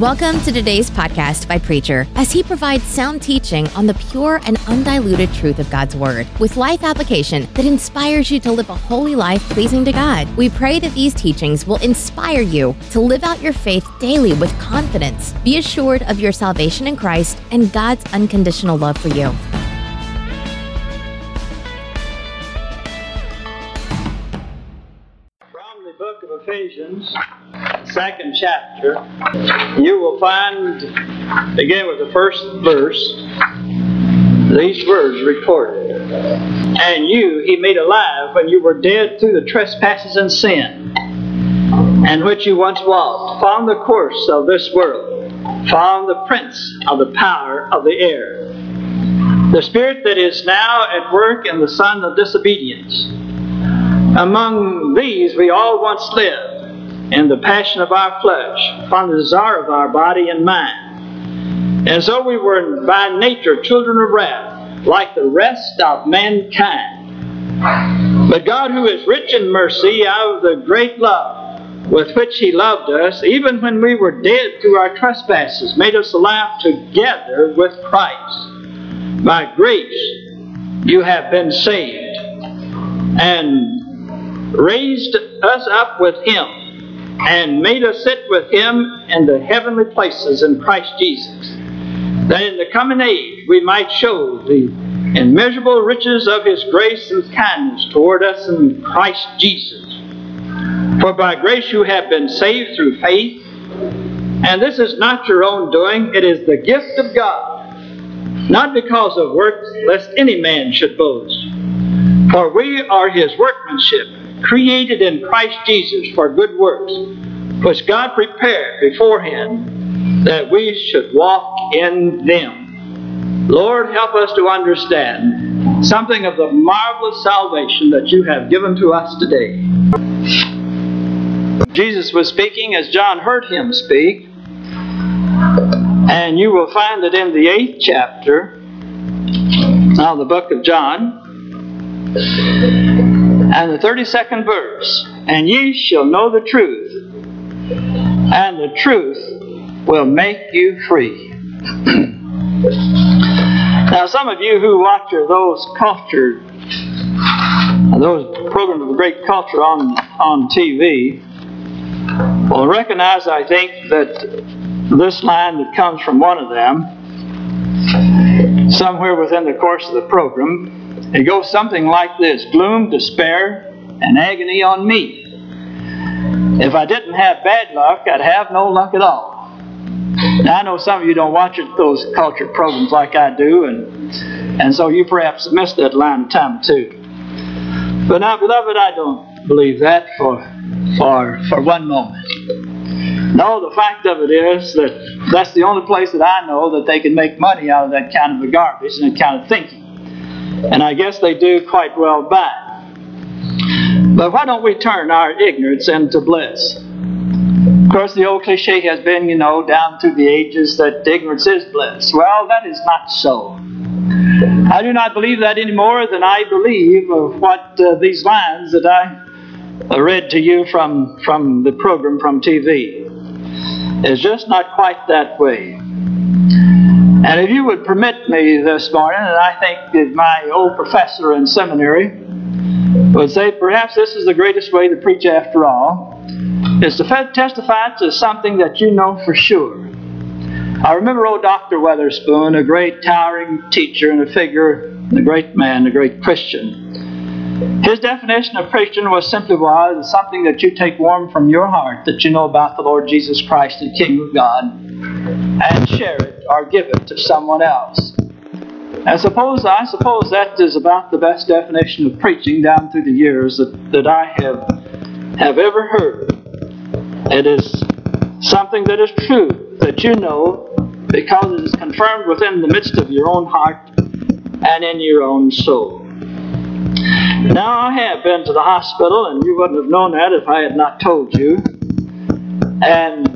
Welcome to today's podcast by Preacher as he provides sound teaching on the pure and undiluted truth of God's Word with life application that inspires you to live a holy life pleasing to God. We pray that these teachings will inspire you to live out your faith daily with confidence. Be assured of your salvation in Christ and God's unconditional love for you. From the book of Ephesians, second chapter, you will find, begin with the first verse, these words recorded. And you he made alive when you were dead through the trespasses and sin, and which you once walked, following the course of this world, following the prince of the power of the air, the spirit that is now at work in the son of disobedience. Among these we all once lived in the passion of our flesh, upon the desire of our body and mind. And so we were by nature children of wrath, like the rest of mankind. But God, who is rich in mercy, out of the great love with which He loved us, even when we were dead through our trespasses, made us alive together with Christ. By grace you have been saved. And raised us up with him and made us sit with him in the heavenly places in Christ Jesus, that in the coming age we might show the immeasurable riches of his grace and kindness toward us in Christ Jesus. For by grace you have been saved through faith, and this is not your own doing, it is the gift of God, not because of works, lest any man should boast. For we are his workmanship created in Christ Jesus for good works, which God prepared beforehand that we should walk in them. Lord, help us to understand something of the marvelous salvation that you have given to us today. Jesus was speaking as John heard him speak, and you will find it in the eighth chapter of the book of John. And the 32nd verse, and ye shall know the truth, and the truth will make you free. now, some of you who watch those culture, those programs of the great culture on, on TV, will recognize, I think, that this line that comes from one of them, somewhere within the course of the program, it goes something like this gloom, despair, and agony on me. If I didn't have bad luck, I'd have no luck at all. Now, I know some of you don't watch those culture programs like I do, and, and so you perhaps missed that line of time too. But now, beloved, I don't believe that for, for, for one moment. No, the fact of it is that that's the only place that I know that they can make money out of that kind of a garbage and that kind of thinking. And I guess they do quite well it. But why don't we turn our ignorance into bliss? Of course, the old cliche has been, you know, down through the ages that ignorance is bliss. Well, that is not so. I do not believe that any more than I believe of what uh, these lines that I read to you from, from the program from TV. It's just not quite that way. And if you would permit me this morning, and I think that my old professor in seminary would say perhaps this is the greatest way to preach after all, is to testify to something that you know for sure. I remember old Dr. Weatherspoon, a great towering teacher and a figure, a great man, a great Christian. His definition of Christian was simply was something that you take warm from your heart, that you know about the Lord Jesus Christ, the King of God, and share it or give it to someone else. And suppose I suppose that is about the best definition of preaching down through the years that, that I have have ever heard. It is something that is true, that you know, because it is confirmed within the midst of your own heart and in your own soul. Now, I have been to the hospital, and you wouldn't have known that if I had not told you. And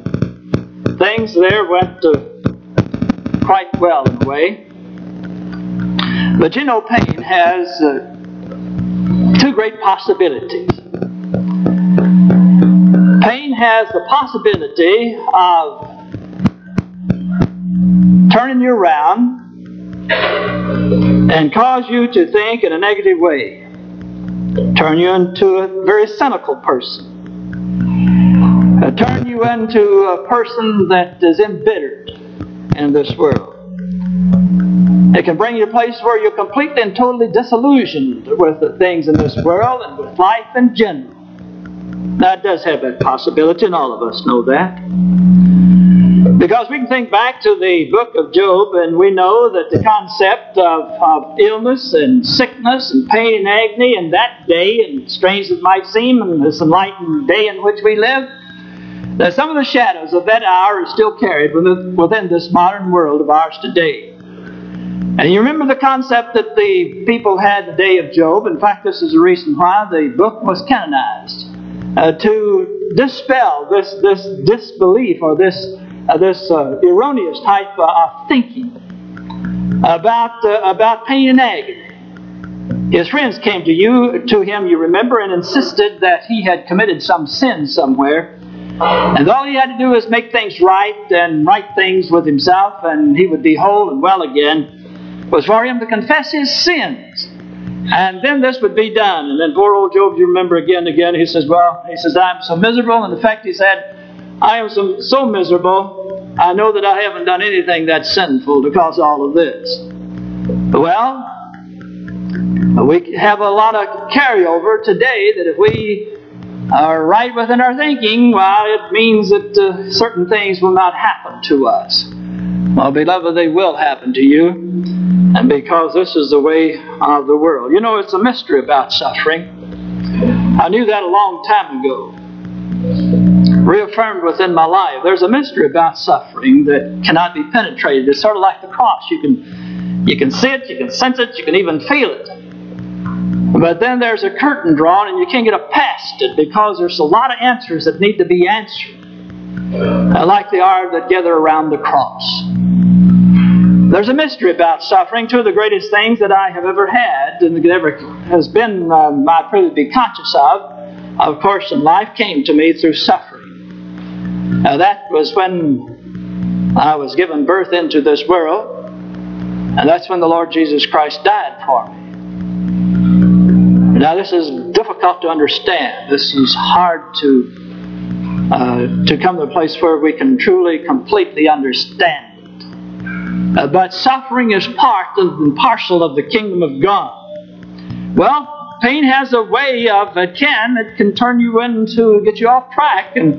things there went quite well in a way. But you know, pain has uh, two great possibilities. Pain has the possibility of turning you around and cause you to think in a negative way. Turn you into a very cynical person. Uh, turn you into a person that is embittered in this world. It can bring you to a place where you're completely and totally disillusioned with the things in this world and with life in general. That does have that possibility, and all of us know that. Because we can think back to the book of Job, and we know that the concept of, of illness and sickness and pain and agony in that day, and strange as it might seem in this enlightened day in which we live, that some of the shadows of that hour are still carried within, within this modern world of ours today. And you remember the concept that the people had the day of Job. In fact, this is the reason why the book was canonized. Uh, to dispel this, this disbelief or this, uh, this uh, erroneous type of thinking about, uh, about pain and agony. His friends came to you, to him, you remember, and insisted that he had committed some sin somewhere. And all he had to do was make things right and right things with himself, and he would be whole and well again was for him to confess his sins. And then this would be done. And then poor old Job, you remember again and again, he says, Well, he says, I'm so miserable. And in fact, he said, I am so, so miserable, I know that I haven't done anything that's sinful to cause all of this. Well, we have a lot of carryover today that if we are right within our thinking, well, it means that uh, certain things will not happen to us. Well, beloved, they will happen to you. And because this is the way of the world. You know, it's a mystery about suffering. I knew that a long time ago. Reaffirmed within my life. There's a mystery about suffering that cannot be penetrated. It's sort of like the cross. You can, you can see it, you can sense it, you can even feel it. But then there's a curtain drawn and you can't get up past it because there's a lot of answers that need to be answered. Like they are that gather around the cross. There's a mystery about suffering. Two of the greatest things that I have ever had and that ever has been uh, my privilege to be conscious of, of course, in life came to me through suffering. Now, that was when I was given birth into this world, and that's when the Lord Jesus Christ died for me. Now, this is difficult to understand. This is hard to uh, to come to a place where we can truly, completely understand uh, but suffering is part and parcel of the kingdom of God. Well, pain has a way of, it can, it can turn you into, get you off track and,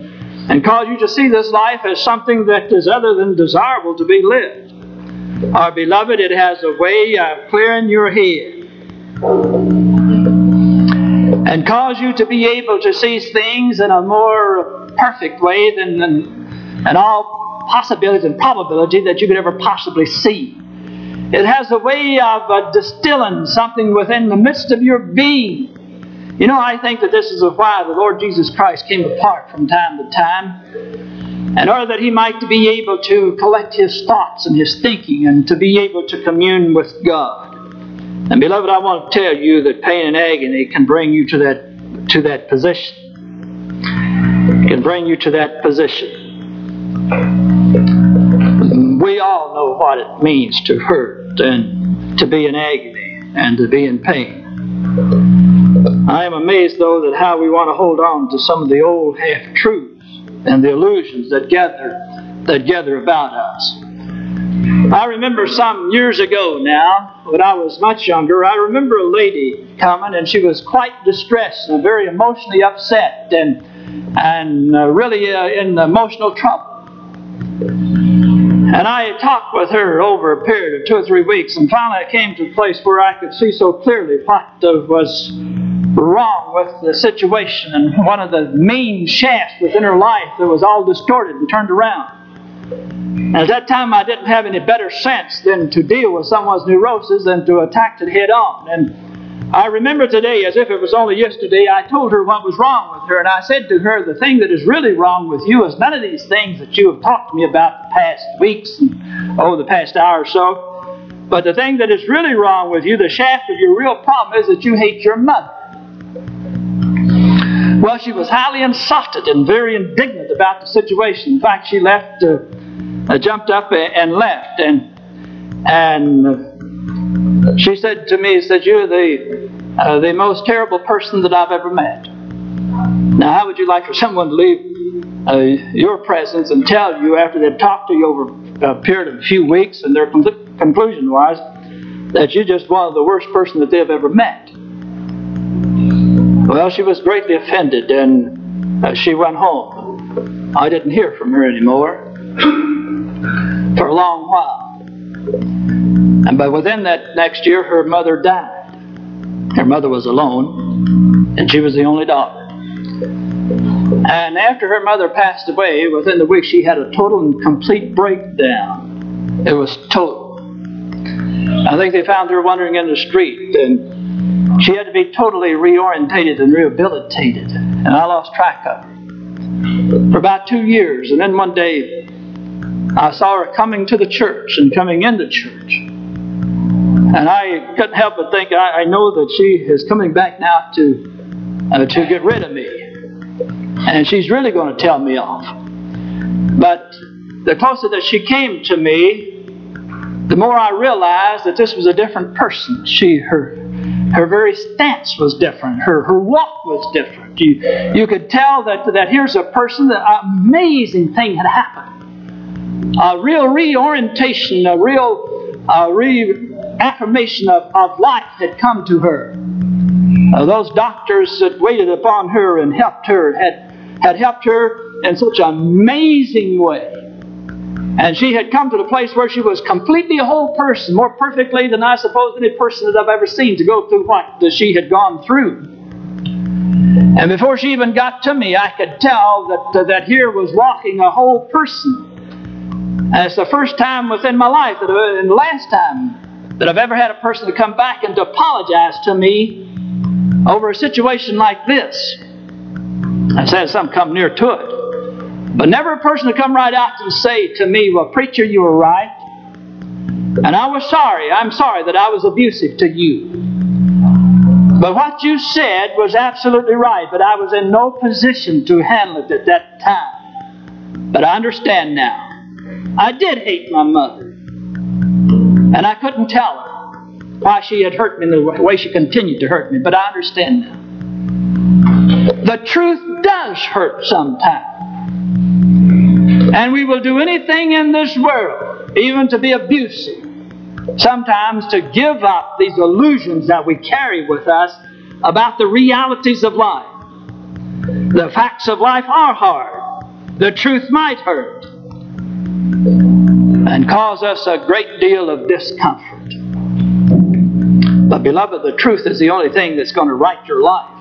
and cause you to see this life as something that is other than desirable to be lived. Our beloved, it has a way of clearing your head and cause you to be able to see things in a more perfect way than, than, than all possibilities and probability that you could ever possibly see. It has a way of uh, distilling something within the midst of your being. You know, I think that this is why the Lord Jesus Christ came apart from time to time, in order that He might be able to collect His thoughts and His thinking and to be able to commune with God. And beloved, I want to tell you that pain and agony can bring you to that to that position. Can bring you to that position. We all know what it means to hurt and to be in agony and to be in pain. I am amazed, though, that how we want to hold on to some of the old half truths and the illusions that gather that gather about us. I remember some years ago now, when I was much younger, I remember a lady coming and she was quite distressed and very emotionally upset and and uh, really uh, in emotional trouble. And I talked with her over a period of two or three weeks, and finally I came to a place where I could see so clearly what uh, was wrong with the situation and one of the main shafts within her life that was all distorted and turned around. And at that time, I didn't have any better sense than to deal with someone's neurosis than to attack it head on. And I remember today, as if it was only yesterday, I told her what was wrong with her, and I said to her, The thing that is really wrong with you is none of these things that you have talked to me about the past weeks and, oh, the past hour or so. But the thing that is really wrong with you, the shaft of your real problem, is that you hate your mother. Well, she was highly insulted and very indignant about the situation. In fact, she left, uh, jumped up and left. And And she said to me, said, You're the, uh, the most terrible person that I've ever met. Now, how would you like for someone to leave uh, your presence and tell you after they've talked to you over a period of a few weeks and their conclusion was that you're just one of the worst person that they've ever met? Well, she was greatly offended and uh, she went home. I didn't hear from her anymore for a long while. And but within that next year, her mother died. Her mother was alone, and she was the only daughter. And after her mother passed away, within the week, she had a total and complete breakdown. It was total. I think they found her wandering in the street, and she had to be totally reorientated and rehabilitated. And I lost track of her for about two years. And then one day, I saw her coming to the church and coming into church. And I couldn't help but think, I, I know that she is coming back now to, uh, to get rid of me. And she's really going to tell me off. But the closer that she came to me, the more I realized that this was a different person. She, her, her very stance was different. Her, her walk was different. You, you could tell that, that here's a person that amazing thing had happened a real reorientation, a real uh, reaffirmation of, of life had come to her. Uh, those doctors that waited upon her and helped her had, had helped her in such an amazing way. And she had come to the place where she was completely a whole person, more perfectly than I suppose any person that I've ever seen to go through what she had gone through. And before she even got to me, I could tell that, uh, that here was walking a whole person. And it's the first time within my life, that, uh, and the last time, that I've ever had a person to come back and to apologize to me over a situation like this. I said some come near to it. But never a person to come right out and say to me, Well, preacher, you were right. And I was sorry. I'm sorry that I was abusive to you. But what you said was absolutely right, but I was in no position to handle it at that time. But I understand now. I did hate my mother. And I couldn't tell her why she had hurt me in the way she continued to hurt me, but I understand now. The truth does hurt sometimes. And we will do anything in this world, even to be abusive, sometimes to give up these illusions that we carry with us about the realities of life. The facts of life are hard. The truth might hurt and cause us a great deal of discomfort. But, beloved, the truth is the only thing that's going to right your life.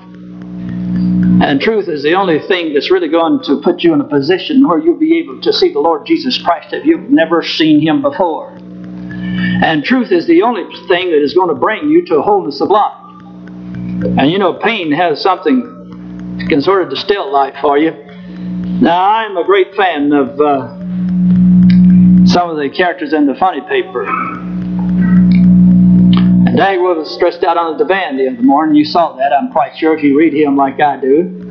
And truth is the only thing that's really going to put you in a position where you'll be able to see the Lord Jesus Christ if you've never seen Him before. And truth is the only thing that is going to bring you to a wholeness of life. And you know, pain has something can sort of distill life for you. Now, I'm a great fan of uh, some of the characters in the funny paper. And Dagwood was stretched out on the divan the other morning. You saw that, I'm quite sure, if you read him like I do.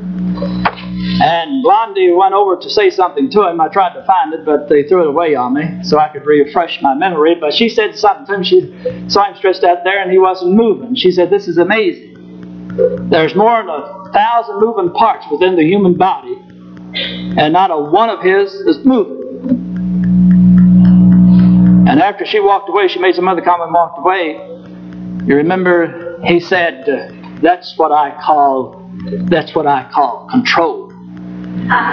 And Blondie went over to say something to him. I tried to find it, but they threw it away on me so I could refresh my memory. But she said something to him. She saw him stretched out there and he wasn't moving. She said, This is amazing. There's more than a thousand moving parts within the human body, and not a one of his is moving. And after she walked away, she made some other comment and walked away. You remember he said, uh, that's what I call, that's what I call control.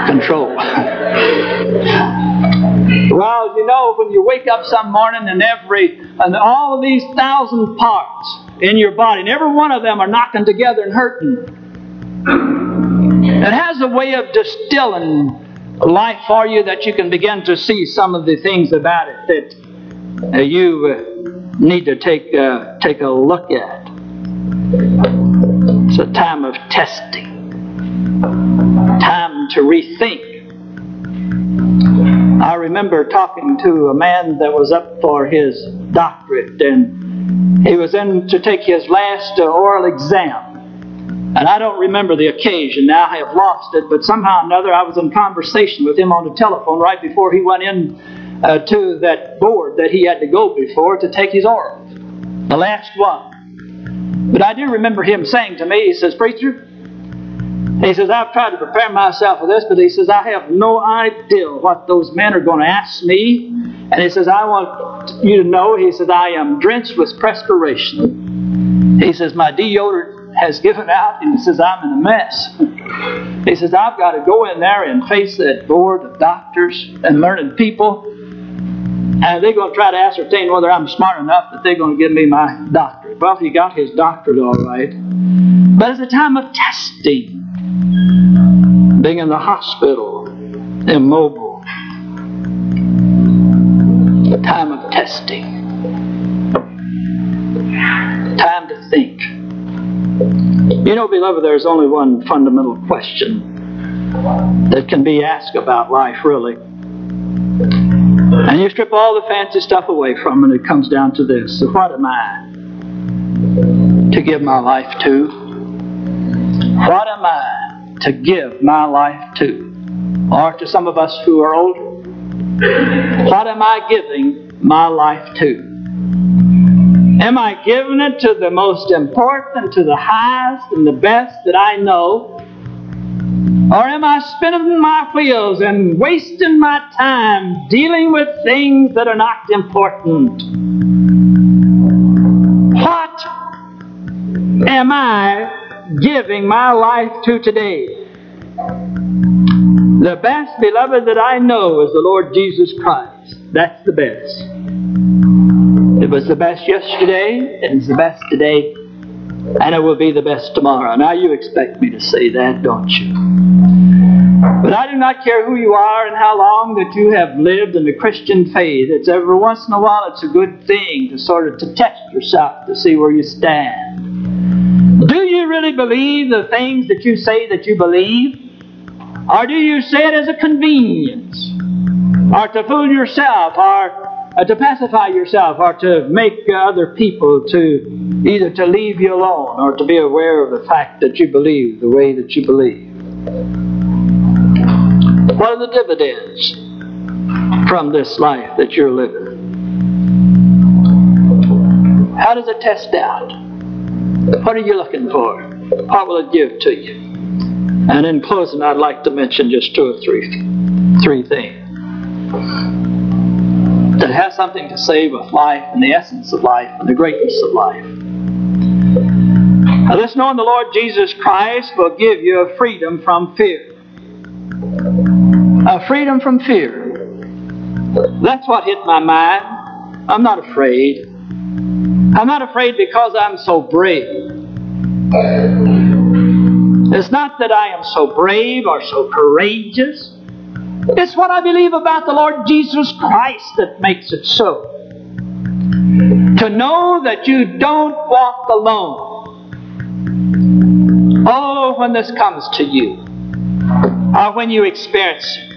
Control. well, you know, when you wake up some morning and every, and all of these thousand parts in your body, and every one of them are knocking together and hurting, it has a way of distilling life for you that you can begin to see some of the things about it that uh, you uh, need to take, uh, take a look at. It's a time of testing, time to rethink. I remember talking to a man that was up for his doctorate, and he was in to take his last uh, oral exam. And I don't remember the occasion now, I have lost it, but somehow or another I was in conversation with him on the telephone right before he went in uh, to that board that he had to go before to take his oral, the last one. But I do remember him saying to me, he says, Preacher, he says, I've tried to prepare myself for this, but he says, I have no idea what those men are going to ask me. And he says, I want you to know, he says, I am drenched with perspiration. He says, my deodorant has given out, and he says, I'm in a mess. He says, I've got to go in there and face that board of doctors and learned people. And they're going to try to ascertain whether I'm smart enough that they're going to give me my doctorate. Well, he got his doctorate all right. But it's a time of testing being in the hospital, immobile, a time of testing, time to think. You know, beloved, there's only one fundamental question that can be asked about life, really. And you strip all the fancy stuff away from it, it comes down to this. So, what am I to give my life to? What am I to give my life to? Or to some of us who are older, what am I giving my life to? Am I giving it to the most important, to the highest and the best that I know? Or am I spinning my wheels and wasting my time dealing with things that are not important? What am I giving my life to today. The best, beloved, that I know is the Lord Jesus Christ. That's the best. It was the best yesterday, and it's the best today, and it will be the best tomorrow. Now you expect me to say that, don't you? But I do not care who you are and how long that you have lived in the Christian faith. It's every once in a while it's a good thing to sort of to test yourself to see where you stand. Do you really believe the things that you say that you believe? Or do you say it as a convenience? Or to fool yourself? Or uh, to pacify yourself? Or to make other people to either to leave you alone or to be aware of the fact that you believe the way that you believe? What are the dividends from this life that you're living? How does it test out? What are you looking for? What will it give to you? And in closing, I'd like to mention just two or three, three things that has something to say with life and the essence of life and the greatness of life. Now, this knowing the Lord Jesus Christ will give you a freedom from fear. A freedom from fear. That's what hit my mind. I'm not afraid. I'm not afraid because I'm so brave. It's not that I am so brave or so courageous. It's what I believe about the Lord Jesus Christ that makes it so. To know that you don't walk alone. Oh, when this comes to you, or when you experience it.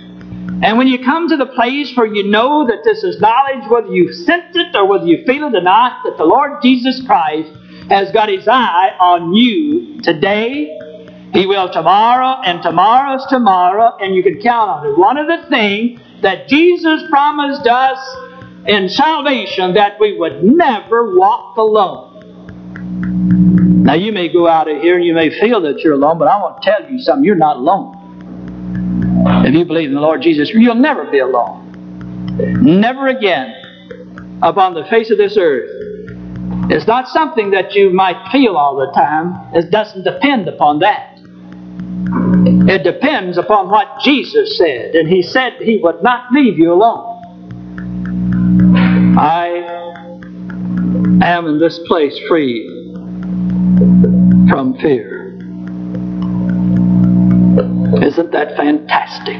And when you come to the place where you know that this is knowledge, whether you sense it or whether you feel it or not, that the Lord Jesus Christ has got His eye on you today, He will tomorrow, and tomorrow's tomorrow, and you can count on it. One of the things that Jesus promised us in salvation that we would never walk alone. Now, you may go out of here and you may feel that you're alone, but I want to tell you something. You're not alone. If you believe in the Lord Jesus, you'll never be alone. Never again upon the face of this earth. It's not something that you might feel all the time. It doesn't depend upon that. It depends upon what Jesus said. And He said He would not leave you alone. I am in this place free from fear. Isn't that fantastic?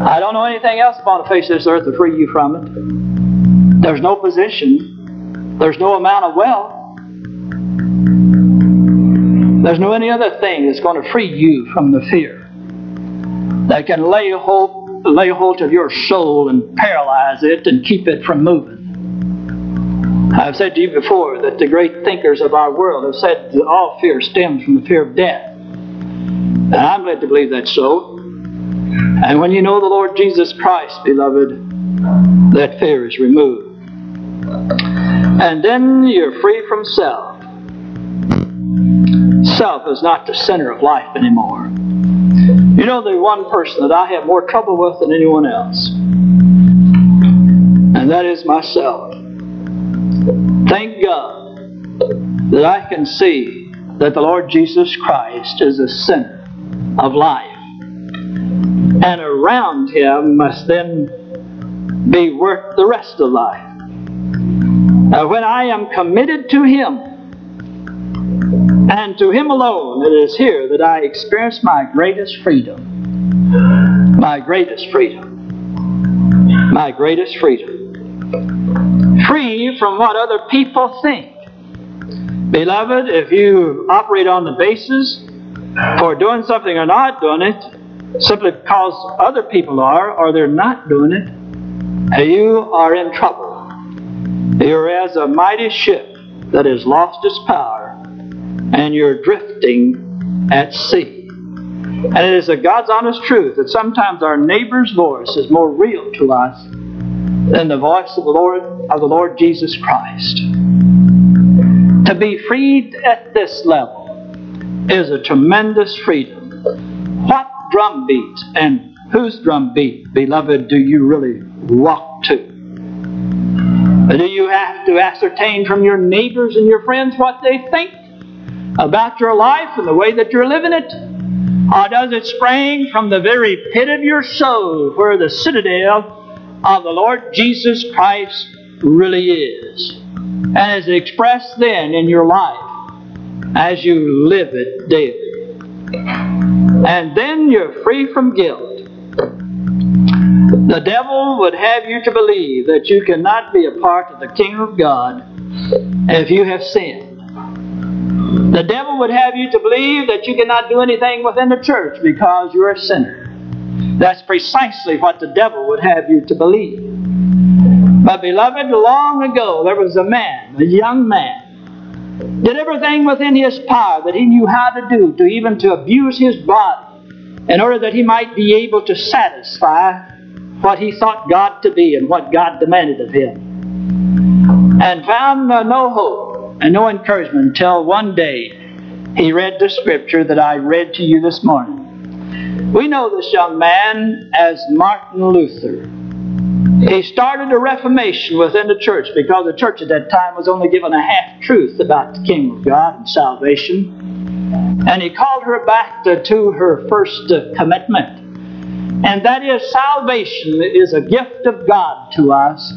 I don't know anything else upon the face of this earth to free you from it. There's no position. There's no amount of wealth. There's no any other thing that's going to free you from the fear that can lay hold, lay hold of your soul and paralyze it and keep it from moving. I've said to you before that the great thinkers of our world have said that all fear stems from the fear of death. And I'm led to believe that's so. And when you know the Lord Jesus Christ, beloved, that fear is removed. And then you're free from self. Self is not the center of life anymore. You know, the one person that I have more trouble with than anyone else, and that is myself. Thank God that I can see that the Lord Jesus Christ is the center of life. And around Him must then be worked the rest of life. Now, when I am committed to Him, Mm-hmm. and to Him alone, it is here that I experience my greatest freedom. My greatest freedom. My greatest freedom. Free from what other people think. Beloved, if you operate on the basis for doing something or not doing it, simply because other people are or they're not doing it, you are in trouble. You're as a mighty ship that has lost its power, and you're drifting at sea. And it is a God's honest truth that sometimes our neighbor's voice is more real to us than the voice of the Lord of the Lord Jesus Christ. To be freed at this level is a tremendous freedom. What drumbeat and whose drumbeat, beloved, do you really walk to? Do you have to ascertain from your neighbors and your friends what they think about your life and the way that you're living it? Or does it spring from the very pit of your soul where the citadel of the Lord Jesus Christ really is? And is expressed then in your life as you live it daily. And then you're free from guilt. The devil would have you to believe that you cannot be a part of the kingdom of God if you have sinned. The devil would have you to believe that you cannot do anything within the church because you're a sinner. That's precisely what the devil would have you to believe. But, beloved, long ago there was a man, a young man, did everything within his power that he knew how to do, to even to abuse his body, in order that he might be able to satisfy what he thought God to be and what God demanded of him. And found uh, no hope and no encouragement until one day he read the scripture that I read to you this morning. We know this young man as Martin Luther. He started a reformation within the church because the church at that time was only given a half truth about the kingdom of God and salvation. And he called her back to, to her first uh, commitment and that is salvation is a gift of God to us.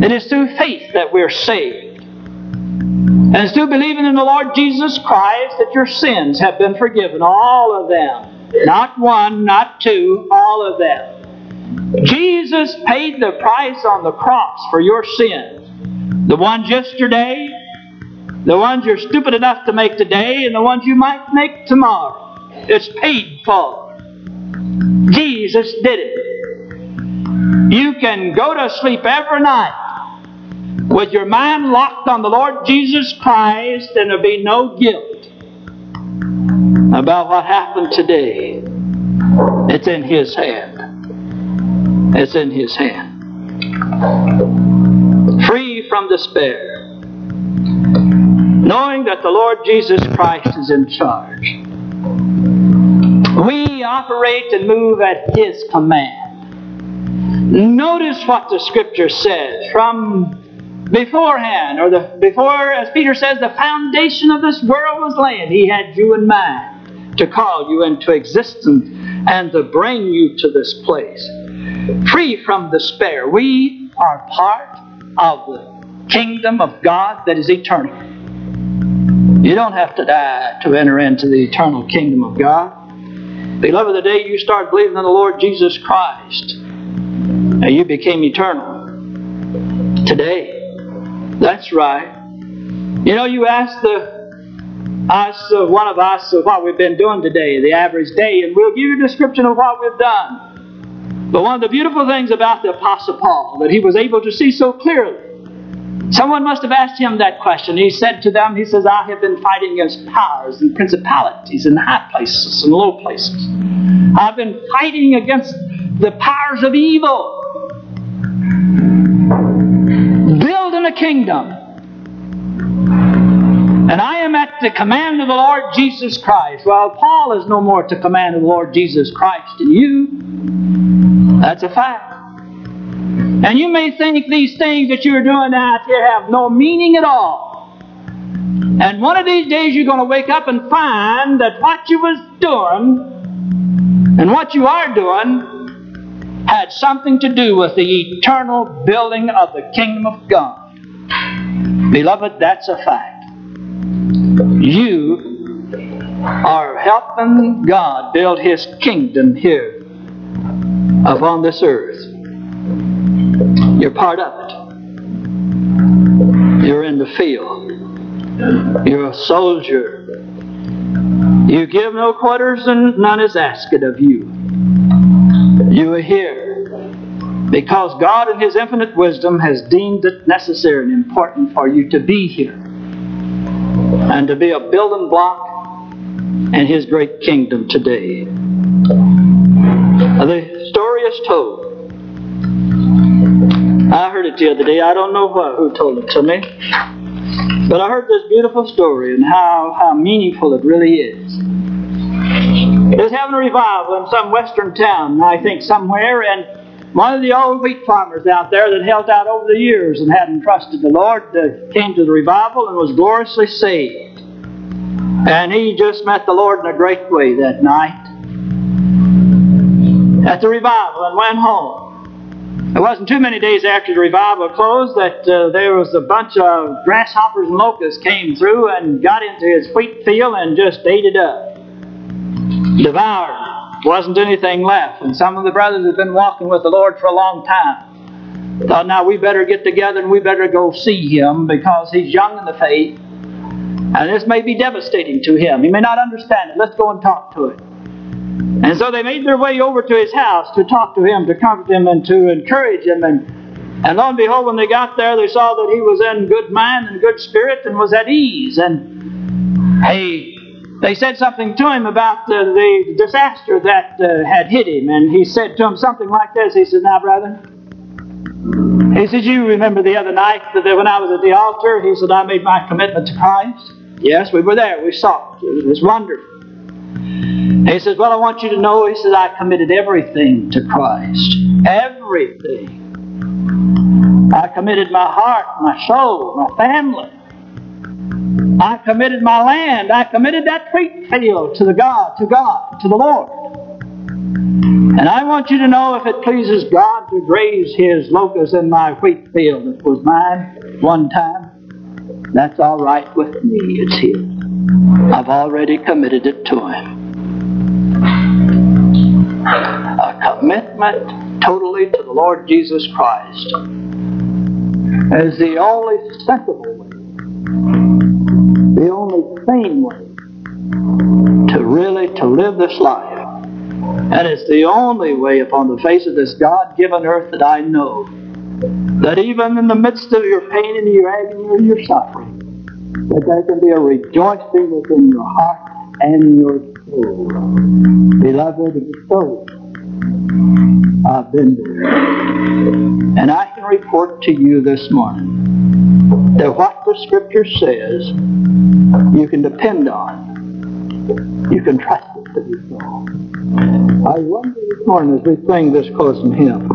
It is through faith that we're saved. And it's through believing in the Lord Jesus Christ that your sins have been forgiven, all of them. Not one, not two, all of them. Jesus paid the price on the cross for your sins. The ones yesterday, the ones you're stupid enough to make today, and the ones you might make tomorrow. It's paid for. Jesus did it. You can go to sleep every night with your mind locked on the Lord Jesus Christ, and there'll be no guilt about what happened today. It's in His hand. It's in His hand. Free from despair, knowing that the Lord Jesus Christ is in charge. We operate and move at His command. Notice what the Scripture says from beforehand, or the before, as Peter says, the foundation of this world was laid. He had you in mind to call you into existence and to bring you to this place. Free from despair. We are part of the kingdom of God that is eternal. You don't have to die to enter into the eternal kingdom of God. Beloved, the day you start believing in the Lord Jesus Christ, you became eternal. Today. That's right. You know, you ask the us, uh, one of us, uh, what we've been doing today, the average day, and we'll give you a description of what we've done. But one of the beautiful things about the Apostle Paul that he was able to see so clearly Someone must have asked him that question. He said to them, He says, I have been fighting against powers and principalities in high places and low places. I've been fighting against the powers of evil, building a kingdom. And I am at the command of the Lord Jesus Christ. Well, Paul is no more at the command of the Lord Jesus Christ in you. That's a fact. And you may think these things that you're doing out here have no meaning at all. And one of these days you're going to wake up and find that what you was doing and what you are doing had something to do with the eternal building of the kingdom of God. Beloved, that's a fact. You are helping God build His kingdom here upon this earth. You're part of it. You're in the field. You're a soldier. You give no quarters and none is asked of you. You are here because God in His infinite wisdom has deemed it necessary and important for you to be here and to be a building block in His great kingdom today. The story is told I heard it the other day. I don't know who told it to me. But I heard this beautiful story and how, how meaningful it really is. There's having a revival in some western town, I think somewhere, and one of the old wheat farmers out there that held out over the years and hadn't trusted the Lord uh, came to the revival and was gloriously saved. And he just met the Lord in a great way that night at the revival and went home. It wasn't too many days after the revival closed that uh, there was a bunch of grasshoppers and locusts came through and got into his wheat field and just ate it up. Devoured. Wasn't anything left. And some of the brothers had been walking with the Lord for a long time. Thought, now we better get together and we better go see him because he's young in the faith. And this may be devastating to him. He may not understand it. Let's go and talk to him. And so they made their way over to his house to talk to him, to comfort him, and to encourage him. And, and lo and behold, when they got there, they saw that he was in good mind and good spirit and was at ease. And hey, they said something to him about the, the disaster that uh, had hit him. And he said to him something like this. He said, Now, brother, he said, You remember the other night that when I was at the altar, he said, I made my commitment to Christ. Yes, we were there. We saw it. It was wonderful. He says, Well, I want you to know, he says, I committed everything to Christ. Everything. I committed my heart, my soul, my family. I committed my land. I committed that wheat field to the God, to God, to the Lord. And I want you to know if it pleases God to graze his locusts in my wheat field that was mine one time, that's all right with me. It's his. I've already committed it to him a commitment totally to the Lord Jesus Christ is the only sensible the only sane way to really to live this life. And it's the only way upon the face of this God-given earth that I know that even in the midst of your pain and your agony and your suffering, that there can be a rejoicing within your heart and your soul. Beloved, so I've been there. And I can report to you this morning that what the Scripture says, you can depend on. You can trust it to be so. I wonder this morning as we sing this closing hymn,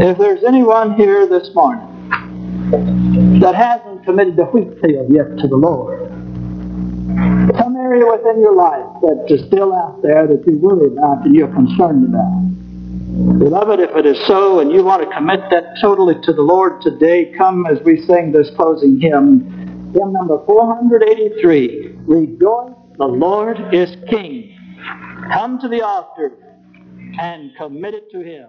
if there's anyone here this morning that hasn't committed the wheat field yet to the Lord, area within your life that is still out there that you worry about and you're concerned about. Beloved, if it is so and you want to commit that totally to the Lord today, come as we sing this closing hymn, hymn number 483. Rejoice, the Lord is King. Come to the altar and commit it to Him.